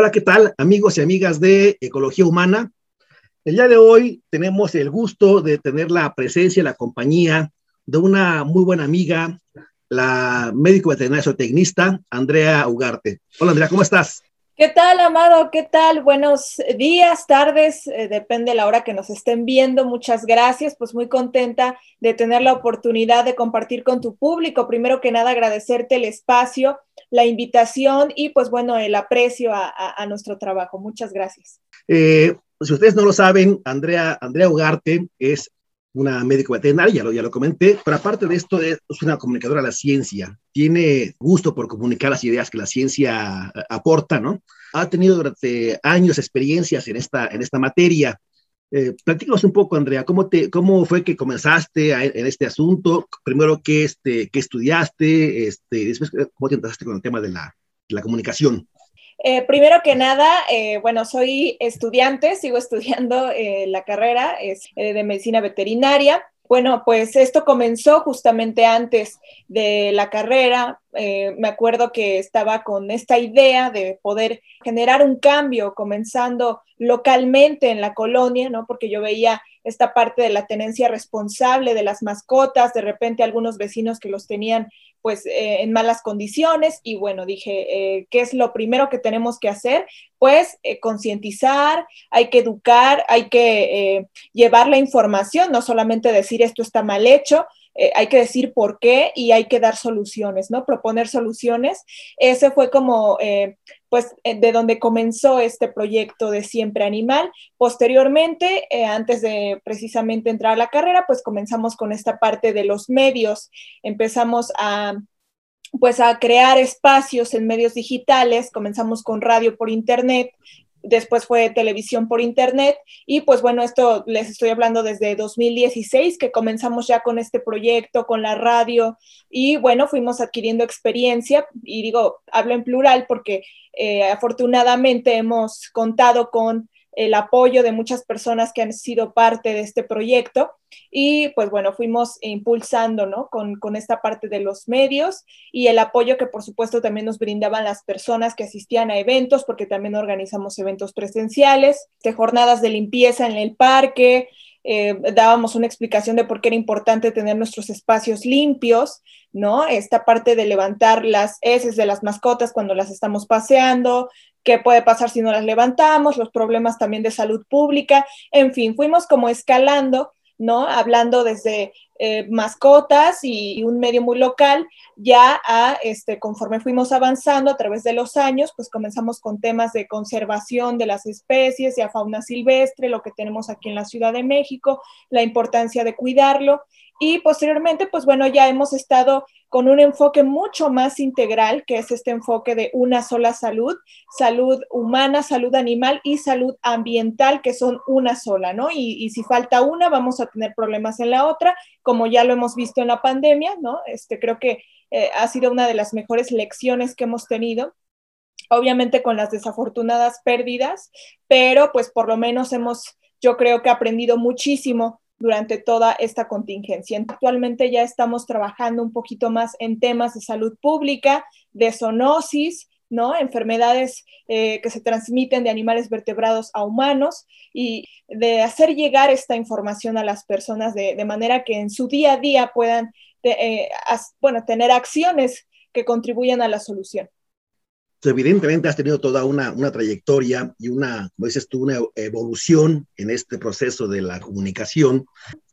Hola, ¿qué tal amigos y amigas de Ecología Humana? El día de hoy tenemos el gusto de tener la presencia, la compañía de una muy buena amiga, la médico veterinario tecnista Andrea Ugarte. Hola Andrea, ¿cómo estás? ¿Qué tal, Amado? ¿Qué tal? Buenos días, tardes, eh, depende de la hora que nos estén viendo. Muchas gracias, pues muy contenta de tener la oportunidad de compartir con tu público. Primero que nada, agradecerte el espacio, la invitación y pues bueno, el aprecio a, nuestro trabajo. Muchas gracias. Eh, si ustedes no lo saben, Andrea, Andrea Ugarte es una médico veterinaria, ya lo, ya lo comenté, pero aparte de esto es una comunicadora de la ciencia, tiene gusto por comunicar las ideas que la ciencia eh, aporta, ¿no? Ha tenido durante años experiencias en esta, en esta materia. Eh, platícanos un poco, Andrea, ¿cómo, te, cómo fue que comenzaste en este asunto? Primero, ¿qué, este, qué estudiaste? Este, después, ¿cómo te empezaste con el tema de la, la comunicación? Eh, primero que nada, eh, bueno, soy estudiante, sigo estudiando eh, la carrera es, de medicina veterinaria. Bueno, pues esto comenzó justamente antes de la carrera. me acuerdo que estaba con esta idea de poder generar un cambio comenzando localmente en la colonia, ¿no? Porque yo veía esta parte de la tenencia responsable de las mascotas, de repente algunos vecinos que los tenían pues eh, en malas condiciones y bueno, dije, eh, ¿qué es lo primero que tenemos que hacer? Pues eh, concientizar, hay que educar, hay que llevar la información, no solamente decir esto está mal hecho, hay que decir por qué y hay que dar soluciones, ¿no? Proponer soluciones. Ese fue como pues eh, de donde comenzó este proyecto de Siempre Animal. Posteriormente, eh, antes de precisamente entrar a la carrera, pues comenzamos con esta parte de los medios. Empezamos a pues a crear espacios en medios digitales, comenzamos con radio por internet, después fue televisión por internet y pues bueno, esto les estoy hablando desde 2016 que comenzamos ya con este proyecto, con la radio y bueno, fuimos adquiriendo experiencia y digo, hablo en plural porque eh, afortunadamente hemos contado con el apoyo de muchas personas que han sido parte de este proyecto y pues bueno, fuimos impulsando, ¿no? Con, con, esta parte de los medios y el apoyo que por supuesto también nos brindaban las personas que asistían a eventos, porque también organizamos eventos presenciales, de jornadas de limpieza en el parque, eh, dábamos una explicación de por qué era importante tener nuestros espacios limpios, ¿no? Esta parte de levantar las heces de las mascotas cuando las estamos paseando, qué puede pasar si no las levantamos, los problemas también de salud pública, en fin, fuimos como escalando, ¿no? Hablando desde eh, mascotas y, un medio muy local, ya a, este, conforme fuimos avanzando a través de los años, pues comenzamos con temas de conservación de las especies, a fauna silvestre, lo que tenemos aquí en la Ciudad de México, la importancia de cuidarlo y posteriormente, pues bueno, ya hemos estado con un enfoque mucho más integral, que es este enfoque de una sola salud, salud humana, salud animal y salud ambiental, que son una sola, ¿no? Y, si falta una, vamos a tener problemas en la otra, como ya lo hemos visto en la pandemia, ¿no? Este, creo que eh, ha sido una de las mejores lecciones que hemos tenido obviamente con las desafortunadas pérdidas, pero pues por lo menos hemos, yo creo que aprendido muchísimo durante toda esta contingencia. Actualmente ya estamos trabajando un poquito más en temas de salud pública, de zoonosis, ¿no? Enfermedades eh, que se transmiten de animales vertebrados a humanos y de hacer llegar esta información a las personas de, manera que en su día a día puedan, eh, bueno, tener acciones que contribuyan a la solución evidentemente has tenido toda una, una, trayectoria y una, como dices tú, una evolución en este proceso de la comunicación.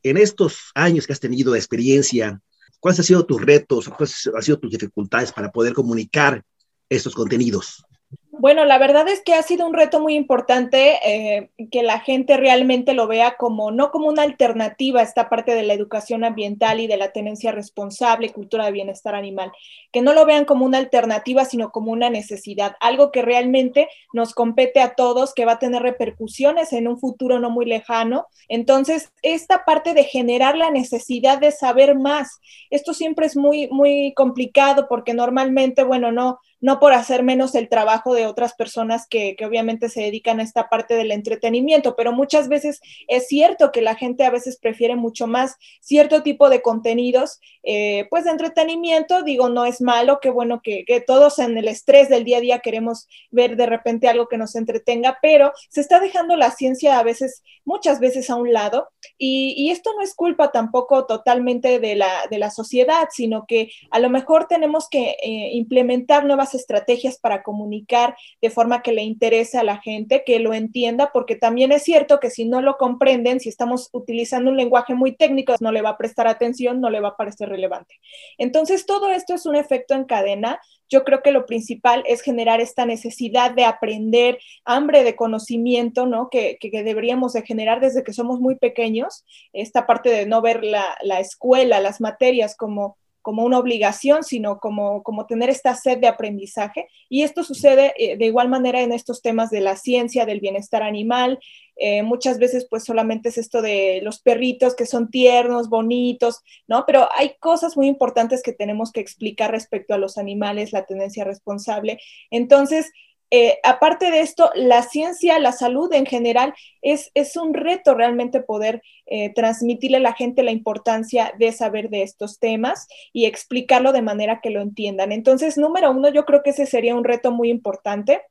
En estos años que has tenido de experiencia, ¿cuáles han sido tus retos, cuáles han sido tus dificultades para poder comunicar estos contenidos? Bueno, la verdad es que ha sido un reto muy importante eh, que la gente realmente lo vea como, no como una alternativa a esta parte de la educación ambiental y de la tenencia responsable, cultura de bienestar animal, que no lo vean como una alternativa, sino como una necesidad, algo que realmente nos compete a todos, que va a tener repercusiones en un futuro no muy lejano. Entonces, esta parte de generar la necesidad de saber más, esto siempre es muy, muy complicado porque normalmente, bueno, no, no por hacer menos el trabajo de otras personas que, que, obviamente se dedican a esta parte del entretenimiento, pero muchas veces es cierto que la gente a veces prefiere mucho más cierto tipo de contenidos, eh, pues de entretenimiento, digo, no es malo, qué bueno que, que, todos en el estrés del día a día queremos ver de repente algo que nos entretenga, pero se está dejando la ciencia a veces, muchas veces a un lado, y, y esto no es culpa tampoco totalmente de la, de la sociedad, sino que a lo mejor tenemos que eh, implementar nuevas estrategias para comunicar de forma que le interese a la gente, que lo entienda, porque también es cierto que si no lo comprenden, si estamos utilizando un lenguaje muy técnico, no le va a prestar atención, no le va a parecer relevante. Entonces, todo esto es un efecto en cadena. Yo creo que lo principal es generar esta necesidad de aprender, hambre de conocimiento, ¿no? Que, que, deberíamos de generar desde que somos muy pequeños, esta parte de no ver la, la escuela, las materias como como una obligación, sino como, como tener esta sed de aprendizaje. Y esto sucede eh, de igual manera en estos temas de la ciencia, del bienestar animal. Eh, muchas veces pues solamente es esto de los perritos que son tiernos, bonitos, ¿no? Pero hay cosas muy importantes que tenemos que explicar respecto a los animales, la tendencia responsable. Entonces, eh, aparte de esto, la ciencia, la salud en general, es, es un reto realmente poder eh, transmitirle a la gente la importancia de saber de estos temas y explicarlo de manera que lo entiendan. Entonces, número uno, yo creo que ese sería un reto muy importante.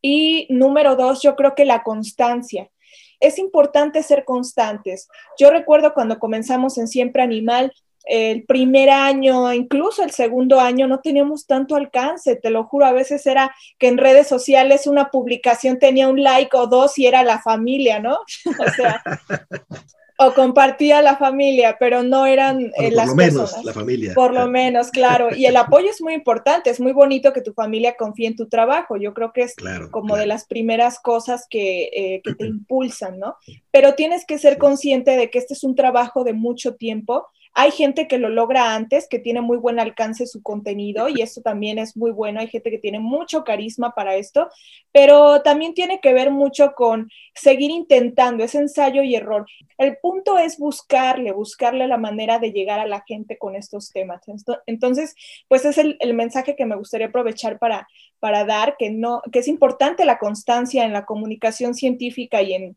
Y número dos, yo creo que la constancia. Es importante ser constantes. Yo recuerdo cuando comenzamos en Siempre Animal, el primer año, incluso el segundo año, no teníamos tanto alcance, te lo juro, a veces era que en redes sociales una publicación tenía un like o dos y era la familia, ¿no? o sea, o compartía la familia, pero no eran eh, las por lo menos la familia. Por lo menos, claro. Y el apoyo es muy importante, es muy bonito que tu familia confíe en tu trabajo. Yo creo que es como de las primeras cosas que, eh, que te impulsan, ¿no? Pero tienes que ser consciente de que este es un trabajo de mucho tiempo hay gente que lo logra antes, que tiene muy buen alcance su contenido y eso también es muy bueno. Hay gente que tiene mucho carisma para esto, pero también tiene que ver mucho con seguir intentando, ese ensayo y error. El punto es buscarle, buscarle la manera de llegar a la gente con estos temas. Entonces, pues es el, el mensaje que me gustaría aprovechar para, para dar, que, no, que es importante la constancia en la comunicación científica y en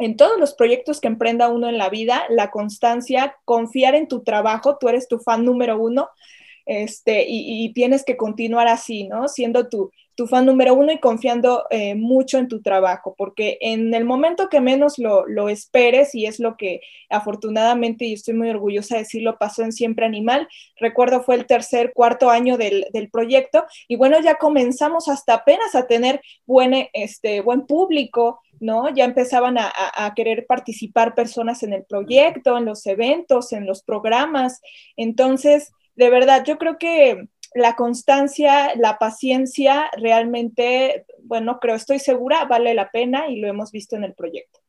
en todos los proyectos que emprenda uno en la vida, la constancia, confiar en tu trabajo, tú eres tu fan número uno, este, y, tienes que continuar así, ¿no? Siendo tu, tu fan número uno y confiando eh, mucho en tu trabajo, porque en el momento que menos lo, lo, esperes, y es lo que afortunadamente, y estoy muy orgullosa de decirlo, pasó en Siempre Animal, recuerdo fue el tercer, cuarto año del, del proyecto, y bueno, ya comenzamos hasta apenas a tener buen, este, buen público, ¿no? Ya empezaban a, a, querer participar personas en el proyecto, en los eventos, en los programas. Entonces, de verdad, yo creo que la constancia, la paciencia, realmente, bueno, creo, estoy segura, vale la pena y lo hemos visto en el proyecto.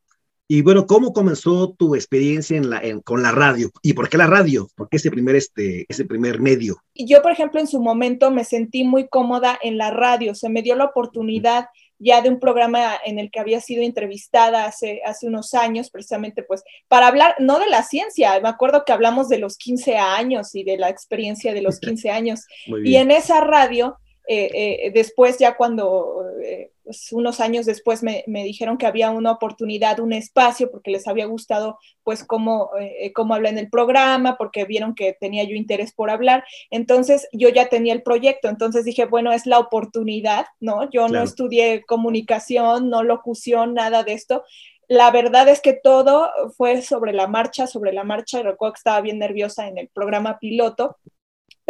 Y bueno, ¿cómo comenzó tu experiencia en la, con la radio? ¿Y por qué la radio? ¿Por qué ese primer, este, ese primer medio? Yo, por ejemplo, en su momento me sentí muy cómoda en la radio. Se me dio la oportunidad ya de un programa en el que había sido entrevistada hace, hace unos años, precisamente pues para hablar, no de la ciencia, me acuerdo que hablamos de los 15 años y de la experiencia de los 15 años. y en esa radio, eh, eh, después ya cuando eh, pues, unos años después me, dijeron que había una oportunidad, un espacio, porque les había gustado pues cómo, cómo hablé en el programa, porque vieron que tenía yo interés por hablar. Entonces yo ya tenía el proyecto, entonces dije, bueno, es la oportunidad, ¿no? Yo no estudié comunicación, no locución, nada de esto. La verdad es que todo fue sobre la marcha, sobre la marcha. Recuerdo que estaba bien nerviosa en el programa piloto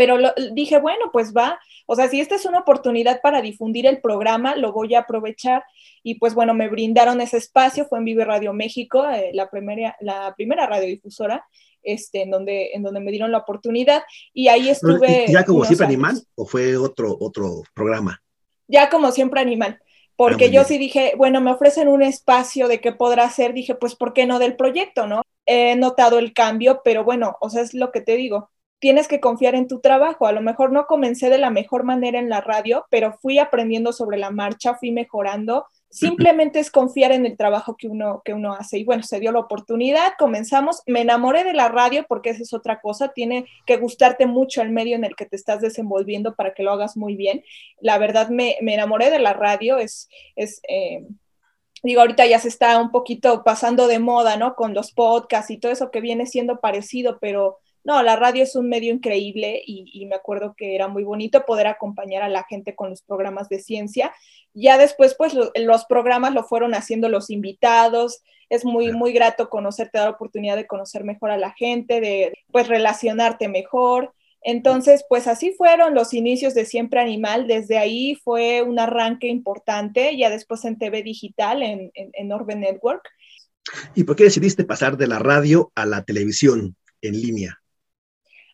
pero dije, bueno, pues va, o sea, si esta es una oportunidad para difundir el programa, lo voy a aprovechar. Y pues bueno, me brindaron ese espacio, fue en Vive Radio México, eh, la, primera, la primera radiodifusora, este, en, donde, en donde me dieron la oportunidad. Y ahí estuve. ¿Ya como siempre animal o fue otro, otro programa? Ya como siempre animal. Porque ah, yo sí dije, bueno, me ofrecen un espacio de qué podrá hacer, dije, pues, ¿por qué no del proyecto, no? He notado el cambio, pero bueno, o sea, es lo que te digo tienes que confiar en tu trabajo. A lo mejor no comencé de la mejor manera en la radio, pero fui aprendiendo sobre la marcha, fui mejorando, simplemente es confiar en el trabajo que uno, que uno hace. Y bueno, se dio la oportunidad, comenzamos, me enamoré de la radio porque esa es otra cosa, tiene que gustarte mucho el medio en el que te estás desenvolviendo para que lo hagas muy bien. La verdad, me, enamoré de la radio, es... es eh, digo, ahorita ya se está un poquito pasando de moda, ¿no? Con los podcasts y todo eso que viene siendo parecido, pero no, la radio es un medio increíble y, me acuerdo que era muy bonito poder acompañar a la gente con los programas de ciencia. Ya después, pues los programas lo fueron haciendo los invitados. Es muy, muy grato conocerte, dar la oportunidad de conocer mejor a la gente, de pues relacionarte mejor. Entonces, pues así fueron los inicios de Siempre Animal. Desde ahí fue un arranque importante, ya después en TV Digital, en, en, en Orbe Network. ¿Y por qué decidiste pasar de la radio a la televisión en línea?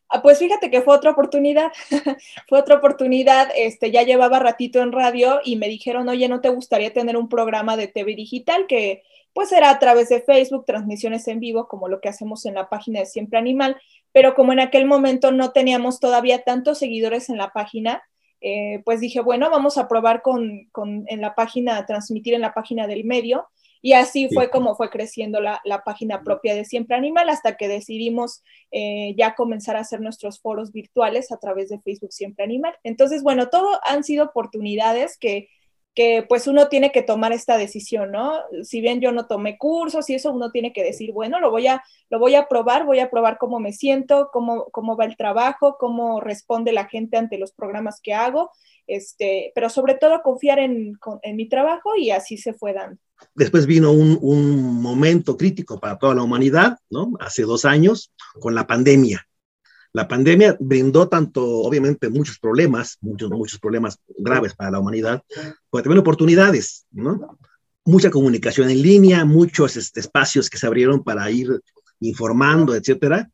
Ah, pues fíjate que fue otra oportunidad, fue otra oportunidad, este, ya llevaba ratito en radio y me dijeron, oye, ¿no te gustaría tener un programa de TV digital que pues era a través de Facebook, transmisiones en vivo, como lo que hacemos en la página de Siempre Animal, pero como en aquel momento no teníamos todavía tantos seguidores en la página, eh, pues dije, bueno, vamos a probar con, con, en la página, transmitir en la página del medio y así fue como fue creciendo la, página propia de Siempre Animal hasta que decidimos eh, ya comenzar a hacer nuestros foros virtuales a través de Facebook Siempre Animal. Entonces, bueno, todo han sido oportunidades que, que pues uno tiene que tomar esta decisión, ¿no? Si bien yo no tomé cursos y eso, uno tiene que decir, bueno, lo voy a, lo voy a probar, voy a probar cómo me siento, cómo, cómo va el trabajo, cómo responde la gente ante los programas que hago, este, pero sobre todo confiar en, en mi trabajo y así se fue dando. Después vino un, un, momento crítico para toda la humanidad, ¿no? Hace dos años, con la pandemia. La pandemia brindó tanto, obviamente, muchos problemas, muchos, muchos problemas graves para la humanidad, pero también oportunidades, ¿no? Mucha comunicación en línea, muchos este, espacios que se abrieron para ir informando, etcétera.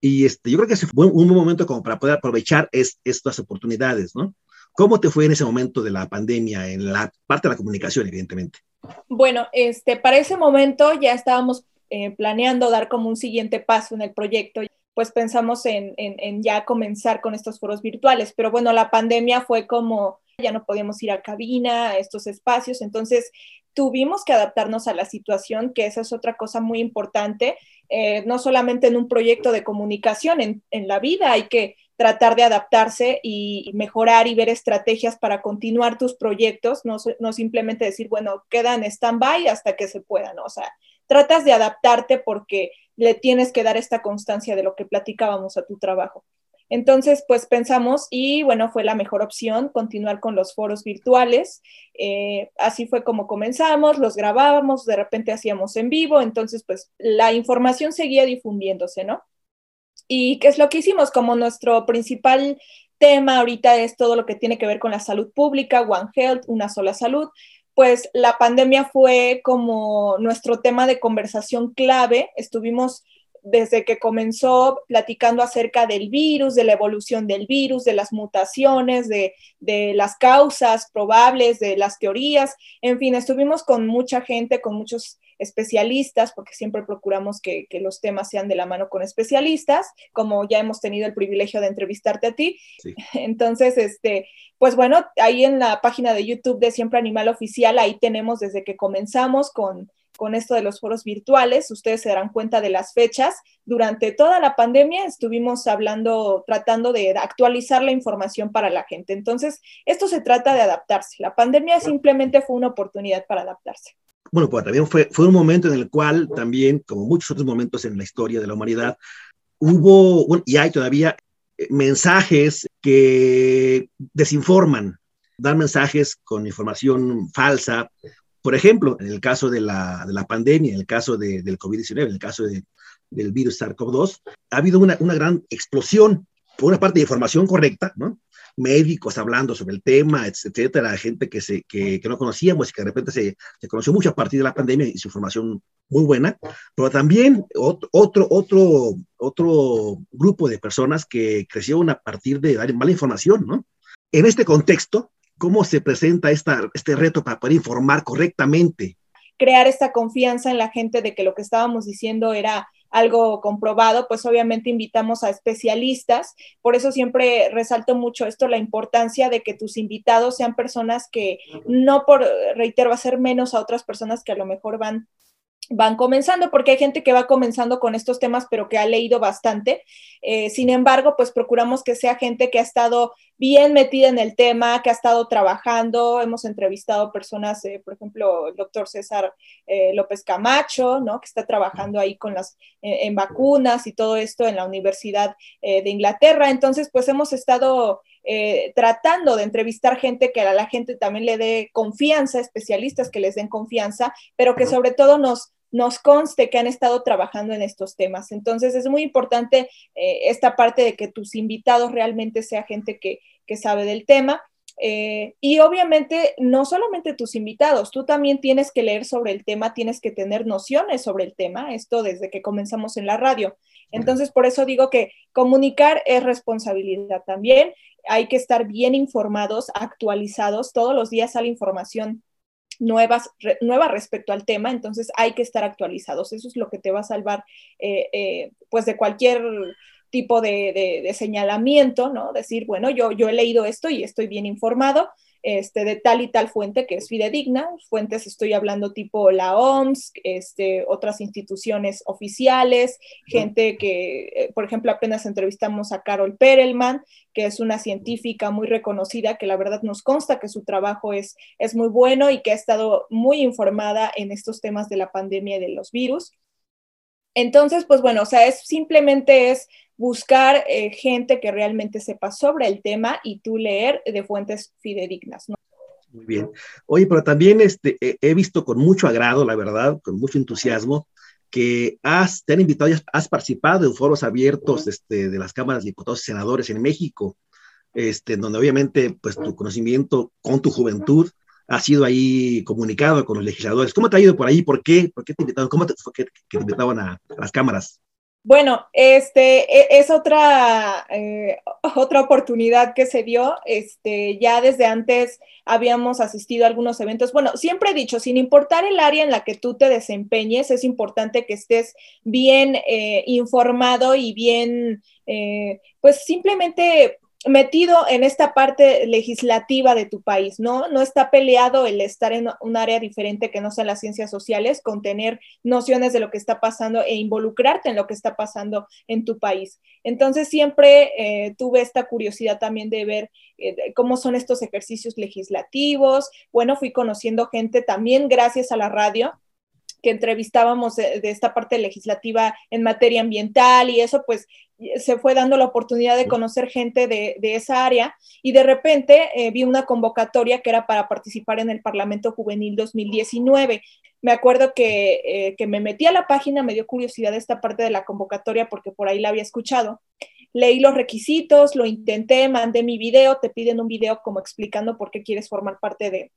Y este, yo creo que ese fue un, un momento como para poder aprovechar es, estas oportunidades, ¿no? ¿Cómo te fue en ese momento de la pandemia, en la parte de la comunicación, evidentemente? Bueno, este, para ese momento ya estábamos eh, planeando dar como un siguiente paso en el proyecto, pues pensamos en, en, ya comenzar con estos foros virtuales, pero bueno, la pandemia fue como, ya no podíamos ir a cabina, a estos espacios, entonces tuvimos que adaptarnos a la situación, que esa es otra cosa muy importante, eh, no solamente en un proyecto de comunicación, en, en la vida. Hay que tratar de adaptarse y mejorar y ver estrategias para continuar tus proyectos, no, no simplemente decir, bueno, queda en stand-by hasta que se pueda, ¿no? O sea, tratas de adaptarte porque le tienes que dar esta constancia de lo que platicábamos a tu trabajo. Entonces, pues pensamos y bueno, fue la mejor opción continuar con los foros virtuales. Eh, así fue como comenzamos, los grabábamos, de repente hacíamos en vivo, entonces pues la información seguía difundiéndose, ¿no? ¿Y qué es lo que hicimos? Como nuestro principal tema ahorita es todo lo que tiene que ver con la salud pública, One Health, una sola salud, pues la pandemia fue como nuestro tema de conversación clave. Estuvimos desde que comenzó platicando acerca del virus, de la evolución del virus, de las mutaciones, de, las causas probables, de las teorías, en fin, estuvimos con mucha gente, con muchos especialistas, porque siempre procuramos que, los temas sean de la mano con especialistas, como ya hemos tenido el privilegio de entrevistarte a ti. Entonces, este, pues bueno, ahí en la página de YouTube de Siempre Animal Oficial, ahí tenemos desde que comenzamos con con esto de los foros virtuales, ustedes se darán cuenta de las fechas. Durante toda la pandemia estuvimos hablando, tratando de actualizar la información para la gente. Entonces, esto se trata de adaptarse. La pandemia simplemente fue una oportunidad para adaptarse. Bueno, pues también fue, fue un momento en el cual también, como muchos otros momentos en la historia de la humanidad, hubo, y hay todavía eh, mensajes que desinforman, dan mensajes con información falsa, por ejemplo, en el caso de la, de la pandemia, en el caso de, del COVID-19, en el caso de, del virus SARS-CoV-2, ha habido una, una, gran explosión, por una parte de información correcta, ¿no? Médicos hablando sobre el tema, etcétera, gente que, se, que, que no conocíamos y que de repente se, se, conoció mucho a partir de la pandemia y su información muy buena, pero también otro, otro, otro grupo de personas que crecieron a partir de dar mala información, ¿no? En este contexto, ¿Cómo se presenta esta, este reto para poder informar correctamente? Crear esta confianza en la gente de que lo que estábamos diciendo era algo comprobado, pues obviamente invitamos a especialistas. Por eso siempre resalto mucho esto, la importancia de que tus invitados sean personas que no por, reitero, hacer menos a otras personas que a lo mejor van van comenzando, porque hay gente que va comenzando con estos temas, pero que ha leído bastante. Eh, sin embargo, pues procuramos que sea gente que ha estado bien metida en el tema, que ha estado trabajando. Hemos entrevistado personas, eh, por ejemplo, el doctor César eh, López Camacho, ¿no? Que está trabajando ahí con las, en vacunas y todo esto en la Universidad de Inglaterra. Entonces, pues hemos estado tratando de entrevistar gente que a la gente también le dé confianza, especialistas que les den confianza, pero que sobre todo nos, nos conste que han estado trabajando en estos temas. Entonces es muy importante eh, esta parte de que tus invitados realmente sea gente que, sabe del tema. Eh, y obviamente no solamente tus invitados, tú también tienes que leer sobre el tema, tienes que tener nociones sobre el tema, esto desde que comenzamos en la radio. Entonces, por eso digo que comunicar es responsabilidad también. Hay que estar bien informados, actualizados. Todos los días sale información nuevas, nueva respecto al tema, entonces hay que estar actualizados. Eso es lo que te va a salvar eh, eh, pues de cualquier tipo de, señalamiento, ¿no? Decir, bueno, yo, yo he leído esto y estoy bien informado, este, de tal y tal fuente que es fidedigna. Fuentes estoy hablando tipo la OMS, este, otras instituciones oficiales, gente que, eh, por ejemplo, apenas entrevistamos a Carol Perelman, que es una científica muy reconocida, que la verdad nos consta que su trabajo es, es muy bueno y que ha estado muy informada en estos temas de la pandemia y de los virus. Entonces, pues bueno, o sea, es simplemente es buscar eh, gente que realmente sepa sobre el tema y tú leer de fuentes fidedignas. Muy bien. Oye, pero también este, he visto con mucho agrado, la verdad, con mucho entusiasmo, que has, te han invitado y has, participado en foros abiertos este, de las cámaras de diputados y senadores en México, este, donde obviamente pues tu conocimiento con tu juventud ha sido ahí comunicado con los legisladores. ¿Cómo te ha ido por ahí? ¿Por qué? ¿Por qué te invitaron? ¿Cómo te, que, te invitaban a, las cámaras? Bueno, este e, es otra, eh, otra oportunidad que se dio. Este, ya desde antes habíamos asistido a algunos eventos. Bueno, siempre he dicho, sin importar el área en la que tú te desempeñes, es importante que estés bien eh, informado y bien, eh, pues simplemente metido en esta parte legislativa de tu país, ¿no? No está peleado el estar en un área diferente que no sea las ciencias sociales, con tener nociones de lo que está pasando e involucrarte en lo que está pasando en tu país. Entonces siempre eh, tuve esta curiosidad también de ver eh, cómo son estos ejercicios legislativos. Bueno, fui conociendo gente también gracias a la radio que entrevistábamos de, esta parte legislativa en materia ambiental y eso, pues se fue dando la oportunidad de conocer gente de, esa área y de repente eh, vi una convocatoria que era para participar en el Parlamento Juvenil 2019. Me acuerdo que, eh, que me metí a la página, me dio curiosidad esta parte de la convocatoria porque por ahí la había escuchado leí los requisitos, lo intenté, mandé mi video, te piden un video como explicando por qué quieres formar parte de,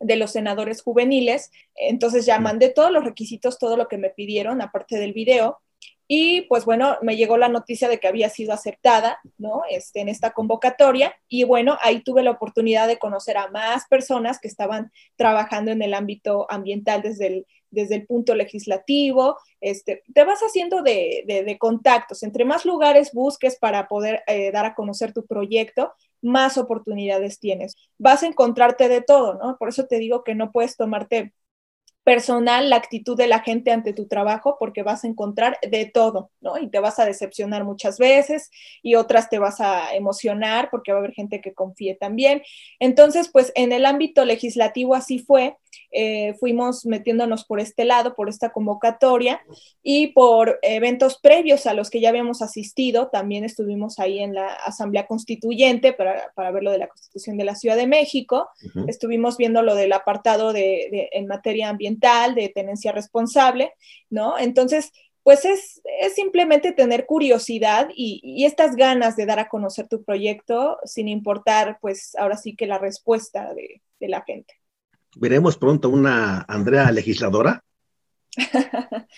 de los senadores juveniles. Entonces ya mandé todos los requisitos, todo lo que me pidieron, aparte del video. Y pues bueno, me llegó la noticia de que había sido aceptada, ¿no? Este, en esta convocatoria. Y bueno, ahí tuve la oportunidad de conocer a más personas que estaban trabajando en el ámbito ambiental desde el, desde el punto legislativo. Este, te vas haciendo de, contactos. Entre más lugares busques para poder eh, dar a conocer tu proyecto, más oportunidades tienes. Vas a encontrarte de todo, ¿no? Por eso te digo que no puedes tomarte personal la actitud de la gente ante tu trabajo porque vas a encontrar de todo, ¿no? Y te vas a decepcionar muchas veces y otras te vas a emocionar porque va a haber gente que confíe también. Entonces, pues en el ámbito legislativo así fue, eh, fuimos metiéndonos por este lado, por esta convocatoria y por eventos previos a los que ya habíamos asistido, también estuvimos ahí en la Asamblea Constituyente para, para ver lo de la Constitución de la Ciudad de México, estuvimos viendo lo del apartado de, en materia ambiental, de tenencia responsable, ¿no? Entonces, pues es, simplemente tener curiosidad y, estas ganas de dar a conocer tu proyecto sin importar, pues ahora sí que la respuesta de la gente. ¿Veremos pronto una Andrea legisladora?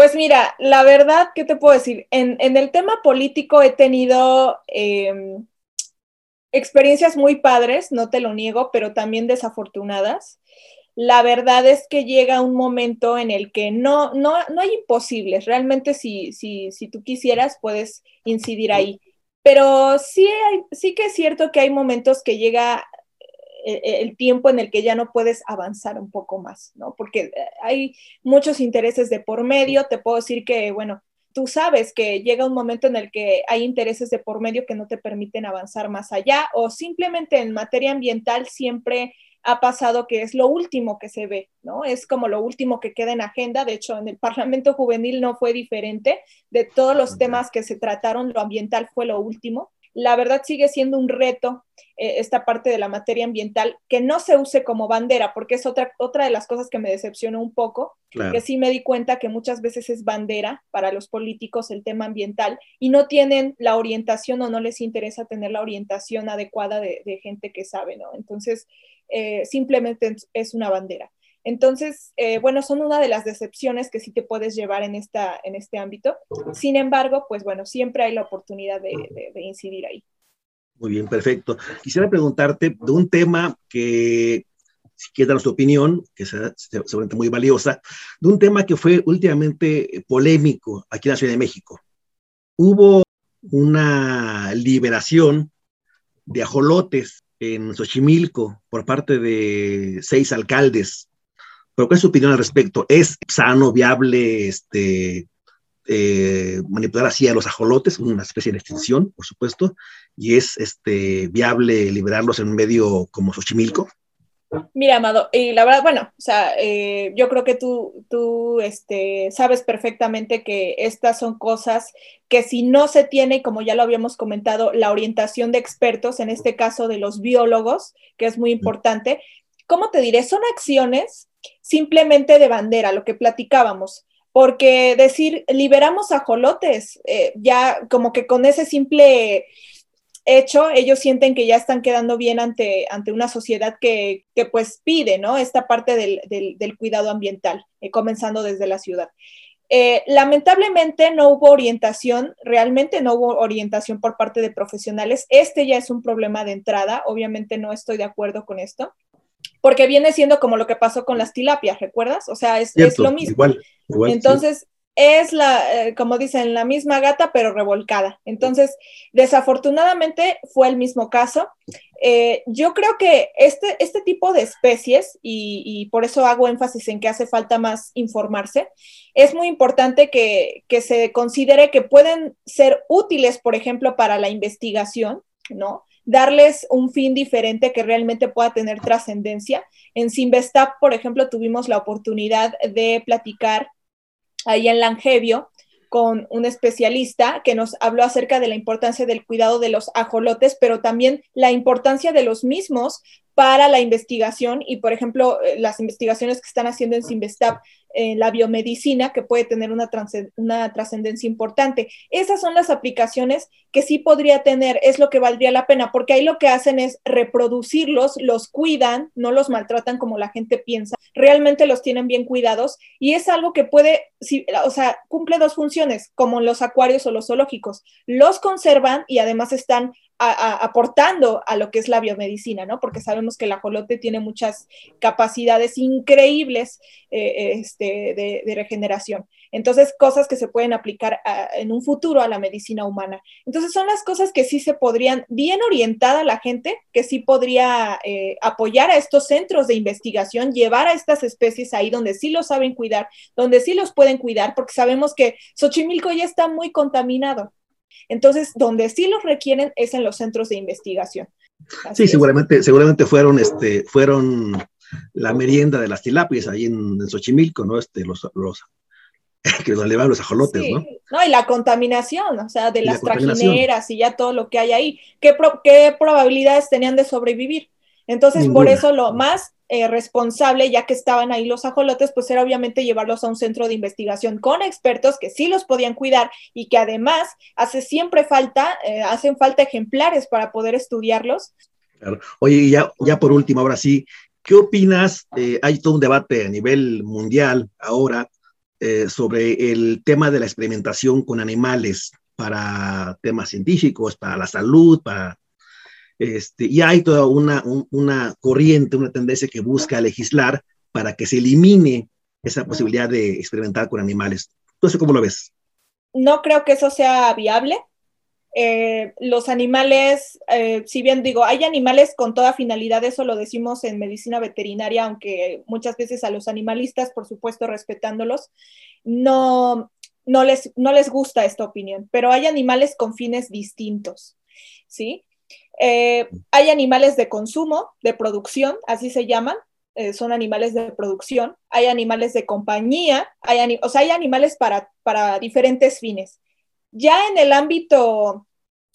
Pues mira, la verdad, ¿qué te puedo decir? En, el tema político he tenido em, experiencias muy padres, no te lo niego, pero también desafortunadas. la verdad es que llega un momento en el que no, no, no hay imposibles. Realmente si, si, si tú quisieras, puedes incidir ahí. Pero sí, sí que es cierto que hay momentos que llega el tiempo en el que ya no puedes avanzar un poco más, ¿no? Porque eh, hay muchos intereses de por medio. Te puedo decir que, bueno, tú sabes que llega un momento en el que hay intereses de por medio que no te permiten avanzar más allá o simplemente en materia ambiental siempre ha pasado que es lo último que se ve, ¿no? Es como lo último que queda en agenda. De hecho, en el Parlamento Juvenil no fue diferente. De todos los temas que se trataron, lo ambiental fue lo último la verdad sigue siendo un reto eh, esta parte de la materia ambiental, que no se use como bandera, porque es otra, otra de las cosas que me decepcionó un poco, que sí me di cuenta que muchas veces es bandera para los políticos el tema ambiental y no tienen la orientación o no les interesa tener la orientación adecuada de, gente que sabe, ¿no? Entonces, eh, simplemente es una bandera. Entonces, eh, bueno, son una de las decepciones que sí te puedes llevar en, esta, en este ámbito. Sin embargo, pues bueno, siempre hay la oportunidad de, incidir ahí. Muy bien, perfecto. Quisiera preguntarte de un tema que, si quieres dar tu opinión, que es seguramente muy valiosa, de un tema que fue últimamente polémico aquí en la Ciudad de México. Hubo una liberación de ajolotes en Xochimilco por parte de seis alcaldes pero ¿cuál es su opinión al respecto? ¿Es sano, viable, este, eh, manipular así a los ajolotes, una especie de extinción, por supuesto, y es este, viable liberarlos en un medio como Xochimilco? Mira, Amado, y la verdad, bueno, o sea, eh, yo creo que tú, tú este, sabes perfectamente que estas son cosas que si no se tiene, como ya lo habíamos comentado, la orientación de expertos, en este caso de los biólogos, que es muy importante, ¿cómo te diré? Son acciones simplemente de bandera, lo que platicábamos, porque decir liberamos ajolotes, eh, ya como que con ese simple hecho, ellos sienten que ya están quedando bien ante, ante una sociedad que, pues pide, ¿no? Esta parte del, cuidado ambiental, eh, comenzando desde la ciudad. Eh, lamentablemente no hubo orientación, realmente no hubo orientación por parte de profesionales. Este ya es un problema de entrada, obviamente no estoy de acuerdo con esto porque viene siendo como lo que pasó con las tilapias, ¿recuerdas? O sea, es, lo mismo. Igual, igual, Entonces, es la, eh, como dicen, la misma gata, pero revolcada. Entonces, desafortunadamente fue el mismo caso. Eh, yo creo que este, este tipo de especies, y, por eso hago énfasis en que hace falta más informarse, es muy importante que, que se considere que pueden ser útiles, por ejemplo, para la investigación, ¿no? Darles un fin diferente que realmente pueda tener trascendencia. En Simvestap, por ejemplo, tuvimos la oportunidad de platicar ahí en Langevio con un especialista que nos habló acerca de la importancia del cuidado de los ajolotes, pero también la importancia de los mismos para la investigación y, por ejemplo, eh, las investigaciones que están haciendo en Simvestap en la biomedicina, que puede tener una, trascendencia importante. Esas son las aplicaciones que sí podría tener, es lo que valdría la pena, porque ahí lo que hacen es reproducirlos, los cuidan, no los maltratan como la gente piensa, realmente los tienen bien cuidados y es algo que puede, o sea, cumple dos funciones, como los acuarios o los zoológicos, los conservan y además están aportando a lo que es la biomedicina, ¿no? Porque sabemos que el ajolote tiene muchas capacidades increíbles eh, este, de, regeneración. Entonces, cosas que se pueden aplicar en un futuro a la medicina humana. Entonces, son las cosas que sí se podrían, bien orientada la gente, que sí podría eh, apoyar a estos centros de investigación, llevar a estas especies ahí donde sí los saben cuidar, donde sí los pueden cuidar, porque sabemos que Xochimilco ya está muy contaminado. Entonces, donde sí los requieren es en los centros de investigación. sí, seguramente, seguramente fueron, este, fueron la merienda de las tilapias ahí en, Xochimilco, ¿no? Este, los, los que nos llevan los ajolotes, ¿no? No, y la contaminación, o sea, de las trajineras y ya todo lo que hay ahí. ¿Qué, ¿Qué probabilidades tenían de sobrevivir? Entonces, por eso lo más eh, responsable, ya que estaban ahí los ajolotes, pues era obviamente llevarlos a un centro de investigación con expertos que sí los podían cuidar y que además hace siempre falta, eh, hacen falta ejemplares para poder estudiarlos. Claro. Oye, ya, ya por último, ahora sí, ¿qué opinas? Eh, hay todo un debate a nivel mundial ahora sobre el tema de la experimentación con animales para temas científicos, para la salud, para este, y hay toda una, una corriente, una tendencia que busca legislar para que se elimine esa posibilidad de experimentar con animales. ¿Tú cómo lo ves? No creo que eso sea viable. Eh, los animales, eh, si bien digo, hay animales con toda finalidad, eso lo decimos en medicina veterinaria, aunque muchas veces a los animalistas, por supuesto, respetándolos, no, no, les, no les gusta esta opinión, pero hay animales con fines distintos, ¿sí? Eh, hay animales de consumo, de producción, así se llaman, son animales de producción, hay animales de compañía, hay, o sea, hay animales para, para diferentes fines. Ya en el ámbito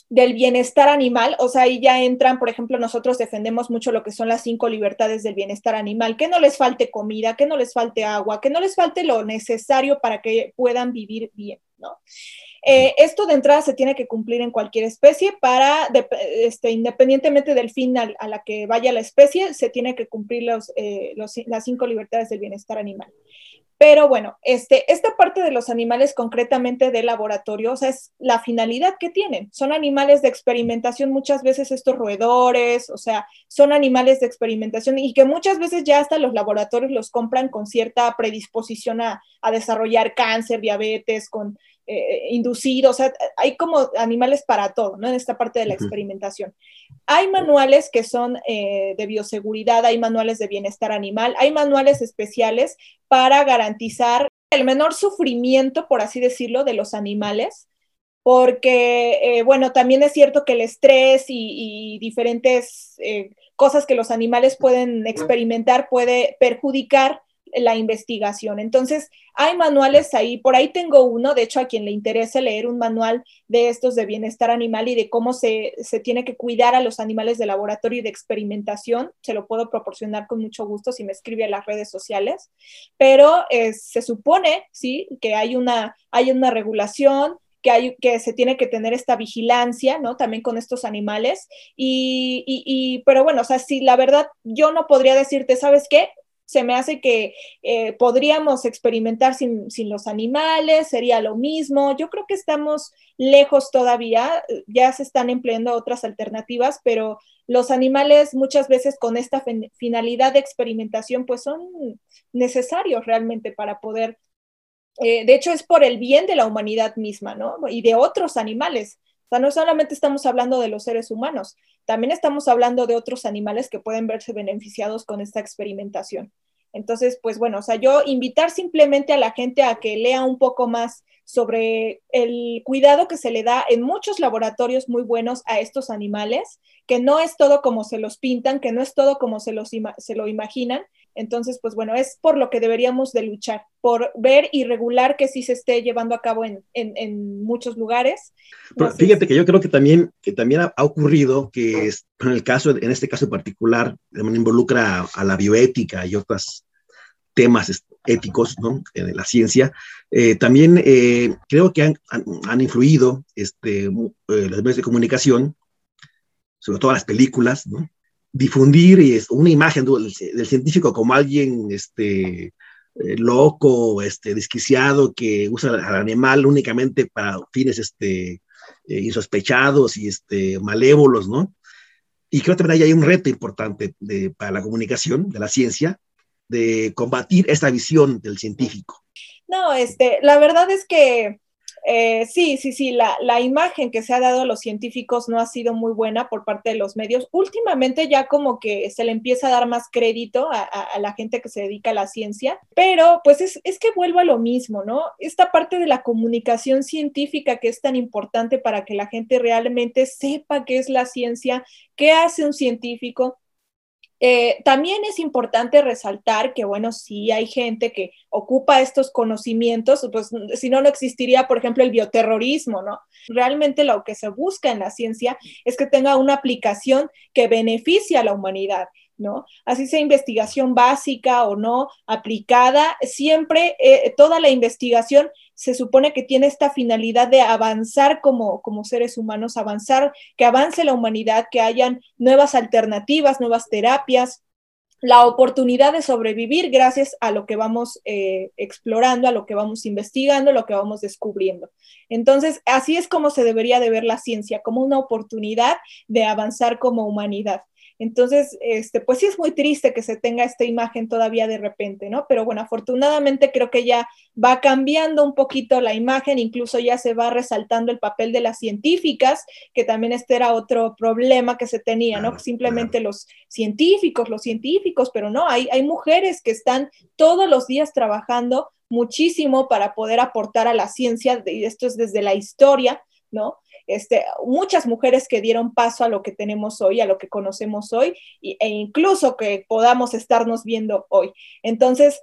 del bienestar animal, o sea, ahí ya entran, por ejemplo, nosotros defendemos mucho lo que son las cinco libertades del bienestar animal, que no les falte comida, que no les falte agua, que no les falte lo necesario para que puedan vivir bien, ¿no? Eh, esto de entrada se tiene que cumplir en cualquier especie para, este, independientemente del fin a, la que vaya la especie, se tiene que cumplir eh, las cinco libertades del bienestar animal. Pero bueno, este, esta parte de los animales concretamente de laboratorio, o sea, es la finalidad que tienen. Son animales de experimentación, muchas veces estos roedores, o sea, son animales de experimentación y que muchas veces ya hasta los laboratorios los compran con cierta predisposición a, a desarrollar cáncer, diabetes, con eh, inducido, o sea, hay como animales para todo, ¿no? En esta parte de la experimentación. Hay manuales que son eh, de bioseguridad, hay manuales de bienestar animal, hay manuales especiales para garantizar el menor sufrimiento, por así decirlo, de los animales, porque, eh, bueno, también es cierto que el estrés y, y diferentes cosas que los animales pueden experimentar puede perjudicar la investigación. Entonces, hay manuales ahí, por ahí tengo uno, de hecho, a quien le interese leer un manual de estos de bienestar animal y de cómo se, tiene que cuidar a los animales de laboratorio y de experimentación, se lo puedo proporcionar con mucho gusto si me escribe a las redes sociales, pero se supone, sí, que hay una, hay una regulación, que, hay, que se tiene que tener esta vigilancia, ¿no? También con estos animales. Y, y, pero bueno, o sea, si la verdad yo no podría decirte, ¿sabes qué? Se me hace que eh, podríamos experimentar sin, los animales, sería lo mismo. Yo creo que estamos lejos todavía, ya se están empleando otras alternativas, pero los animales muchas veces con esta finalidad de experimentación pues son necesarios realmente para poder, eh, de hecho es por el bien de la humanidad misma, ¿no? Y de otros animales. No solamente estamos hablando de los seres humanos, también estamos hablando de otros animales que pueden verse beneficiados con esta experimentación. Entonces, pues bueno, o sea, yo invitar simplemente a la gente a que lea un poco más sobre el cuidado que se le da en muchos laboratorios muy buenos a estos animales, que no es todo como se los pintan, que no es todo como se, los se lo imaginan, entonces, pues bueno, es por lo que deberíamos de luchar, por ver y regular que sí se esté llevando a cabo en, muchos lugares. Pero fíjate que yo creo que también, que también ha, ocurrido que en, el caso, en este caso en particular, involucra a, la bioética y otros temas éticos ¿no? de la ciencia, eh, también eh, creo que han, han, influido este, eh, los medios de comunicación, sobre todo las películas, ¿no? Difundir una imagen del, científico como alguien este, eh, loco, este, desquiciado, que usa al animal únicamente para fines este, eh, insospechados y este, malévolos, ¿no? Y creo que también hay un reto importante para la comunicación de la ciencia, de combatir esta visión del científico. No, este, la verdad es que eh, sí, sí, sí, la, imagen que se ha dado a los científicos no ha sido muy buena por parte de los medios. Últimamente ya como que se le empieza a dar más crédito a, la gente que se dedica a la ciencia, pero pues es, es, que vuelvo a lo mismo, ¿no? Esta parte de la comunicación científica que es tan importante para que la gente realmente sepa qué es la ciencia, qué hace un científico, eh, también es importante resaltar que, bueno, sí hay gente que ocupa estos conocimientos, pues si no, no existiría, por ejemplo, el bioterrorismo, ¿no? Realmente lo que se busca en la ciencia es que tenga una aplicación que beneficie a la humanidad. ¿No? Así sea investigación básica o no aplicada, siempre eh, toda la investigación se supone que tiene esta finalidad de avanzar como, como seres humanos, avanzar, que avance la humanidad, que hayan nuevas alternativas, nuevas terapias, la oportunidad de sobrevivir gracias a lo que vamos eh, explorando, a lo que vamos investigando, lo que vamos descubriendo. Entonces, así es como se debería de ver la ciencia, como una oportunidad de avanzar como humanidad. Entonces, este, pues sí es muy triste que se tenga esta imagen todavía de repente, ¿no? Pero bueno, afortunadamente creo que ya va cambiando un poquito la imagen, incluso ya se va resaltando el papel de las científicas, que también este era otro problema que se tenía, ¿no? Simplemente los científicos, los científicos, pero no, hay, hay mujeres que están todos los días trabajando muchísimo para poder aportar a la ciencia, y esto es desde la historia, ¿no? Este, muchas mujeres que dieron paso a lo que tenemos hoy, a lo que conocemos hoy, e incluso que podamos estarnos viendo hoy. Entonces,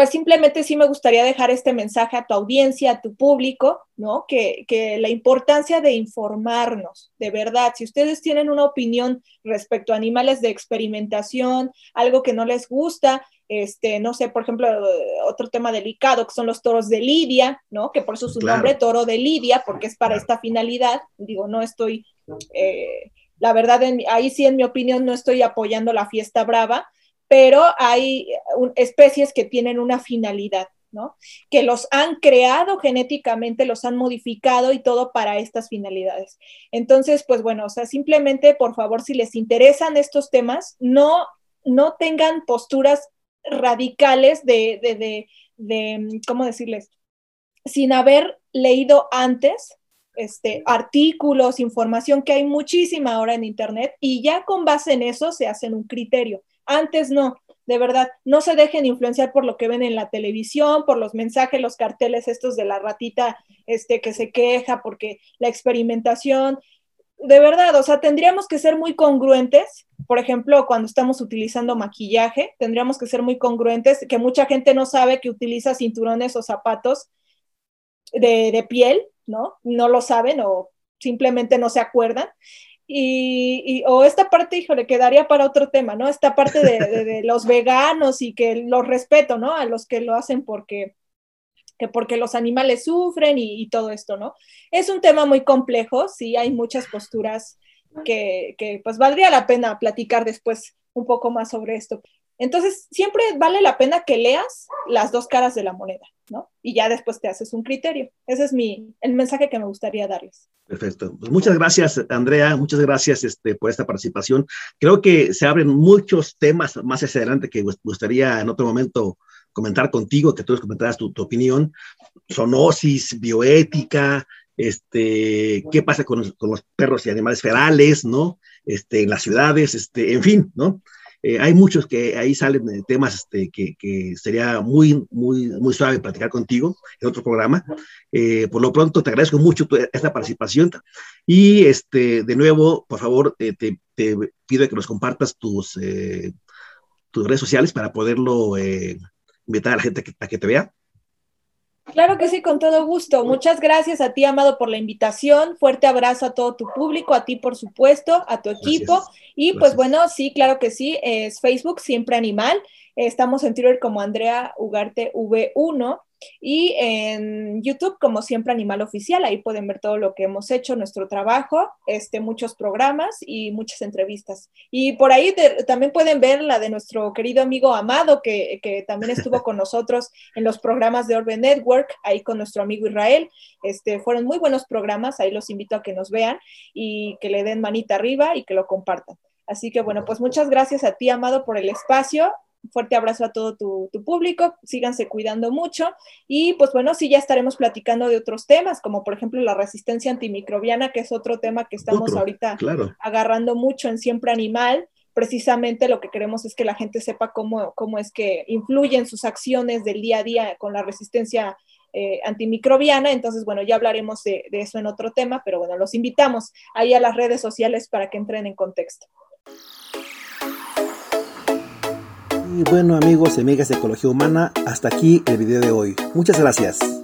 pues simplemente sí me gustaría dejar este mensaje a tu audiencia, a tu público, ¿no? Que, que, la importancia de informarnos, de verdad, si ustedes tienen una opinión respecto a animales de experimentación, algo que no les gusta, este, no sé, por ejemplo, otro tema delicado que son los toros de Lidia, ¿no? Que por eso su nombre, toro de Lidia, porque es para esta finalidad. Digo, no estoy, eh, la verdad, ahí sí, en mi opinión, no estoy apoyando la fiesta brava, pero hay especies que tienen una finalidad, ¿no? Que los han creado genéticamente, los han modificado y todo para estas finalidades. Entonces, pues bueno, o sea, simplemente, por favor, si les interesan estos temas, no, no tengan posturas radicales de, de, de, ¿cómo decirles? Sin haber leído antes este, artículos, información que hay muchísima ahora en Internet y ya con base en eso se hacen un criterio. Antes no, de verdad, no se dejen influenciar por lo que ven en la televisión, por los mensajes, los carteles estos de la ratita este, que se queja, porque la experimentación, de verdad, o sea, tendríamos que ser muy congruentes. Por ejemplo, cuando estamos utilizando maquillaje, tendríamos que ser muy congruentes, que mucha gente no sabe que utiliza cinturones o zapatos de, piel, ¿no? No lo saben o simplemente no se acuerdan. Y, o esta parte, híjole, quedaría para otro tema, ¿no? Esta parte de, los veganos y que los respeto, ¿no? A los que lo hacen porque que porque los animales sufren y, todo esto, ¿no? Es un tema muy complejo, sí, hay muchas posturas que, que, pues valdría la pena platicar después un poco más sobre esto. Entonces, siempre vale la pena que leas las dos caras de la moneda, ¿no? Y ya después te haces un criterio. Ese es mi, el mensaje que me gustaría darles. Perfecto. Pues muchas gracias, Andrea. Muchas gracias este, por esta participación. Creo que se abren muchos temas más hacia adelante que gustaría en otro momento comentar contigo, que tú les comentaras tu, opinión, zoonosis, bioética, este, qué pasa con los, con los, perros y animales ferales, ¿no? Este, en las ciudades, este, en fin, ¿no? Eh, hay muchos que ahí salen temas este, que, que, sería muy, muy, muy suave platicar contigo en otro programa. Eh, por lo pronto, te agradezco mucho esta participación y, este, de nuevo, por favor, eh, te, te, pido que nos compartas tus, eh, tus redes sociales para poderlo invitar a la gente a que, te vea? Claro que sí, con todo gusto. Muchas gracias a ti, Amado, por la invitación. Fuerte abrazo a todo tu público, a ti, por supuesto, a tu equipo. Y pues bueno, sí, claro que sí, es Facebook, Siempre Animal. Estamos en Twitter como Andrea Ugarte V1 y en YouTube, como siempre, Animal Oficial, ahí pueden ver todo lo que hemos hecho, nuestro trabajo, este, muchos programas y muchas entrevistas. Y por ahí también pueden ver la de nuestro querido amigo Amado, que, que también estuvo con nosotros en los programas de Orbe Network, ahí con nuestro amigo Israel. Este, fueron muy buenos programas, ahí los invito a que nos vean y que le den manita arriba y que lo compartan. Así que bueno, pues muchas gracias a ti, Amado, por el espacio fuerte abrazo a todo tu, público, síganse cuidando mucho y pues bueno, sí ya estaremos platicando de otros temas, como por ejemplo la resistencia antimicrobiana, que es otro tema que estamos ahorita agarrando mucho en Siempre Animal. Precisamente lo que queremos es que la gente sepa cómo, cómo es que influyen sus acciones del día a día con la resistencia eh, antimicrobiana. Entonces, bueno, ya hablaremos de, de eso en otro tema, pero bueno, los invitamos ahí a las redes sociales para que entren en contexto. Y bueno amigos y amigas de Ecología Humana, hasta aquí el video de hoy. Muchas gracias.